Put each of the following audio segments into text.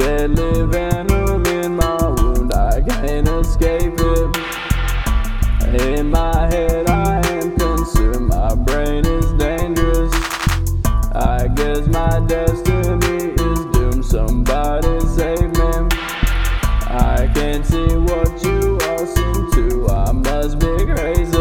Deadly venom in my wound, I can't escape it. In my head, I am consumed, my brain is dangerous. I guess my destiny is doomed, somebody save me. I can't see what you all seem to, I must be crazy.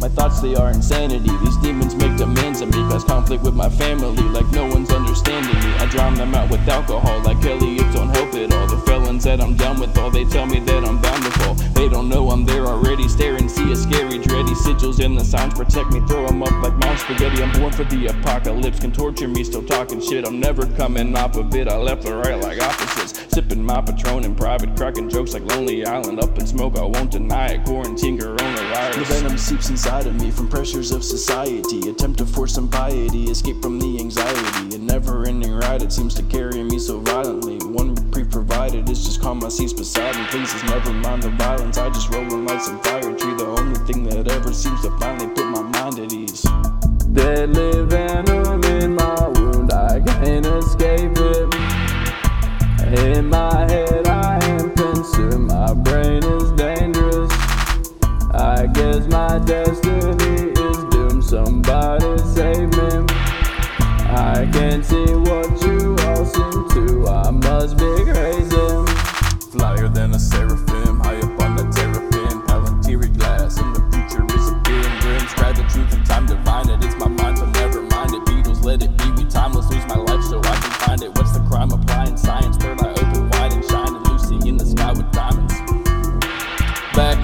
My thoughts, they are insanity. These demons make demands of me, cause conflict with my family, like no one's understanding me. I drown them out with alcohol, like Elliot, don't help it all. The felons that I'm done with, all they tell me that I'm bound to fall. They don't know I'm there already, staring, see a scary, dready sigils and the signs protect me. Throw 'em up like mom spaghetti. I'm born for the apocalypse, can torture me, still talking shit. I'm never coming off of it. I left or right like opposites, sipping my Patron in private, cracking jokes like Lonely Island. Up in smoke, I won't deny it. Quarantine, coronavirus. The venom seeps inside of me from pressures of society. Attempt to force some piety, escape from the anxiety. A never ending ride, it seems to carry me so violently. One reprieve provided is just calm my seats beside me. Please, never mind the violence. I just rolling like some fire tree. The only thing that ever seems to finally brain is dangerous. I guess my destiny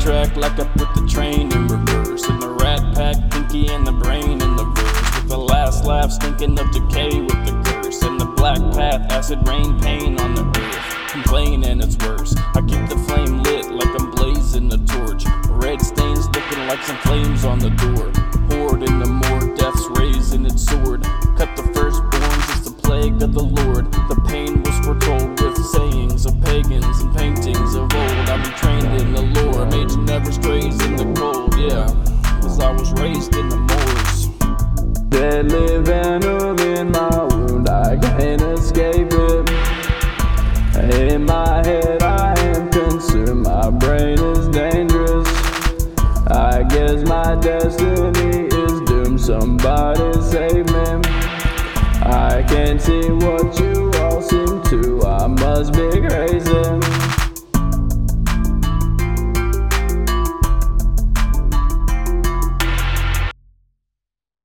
Backtrack like I put the train in reverse. In the rat pack, pinky and the brain in the verse. With the last laugh, stinking of decay with the curse. And the black path, acid rain, pain on the earth. Complain and it's worse. I keep the flame lit like I'm blazing a torch. Red stains looking like some flames on the door. Horde in the more death's raising its sword. Cut the firstborns, it's the plague of the Lord. The pain was foretold with sayings of pagans and paintings of old. Been trained was raised in the moors. Deadly venom in my wound, I can't escape it. In my head, I am consumed, my brain is dangerous. I guess my destiny is doomed, somebody save me. I can't see what you all seem to, I must be crazy.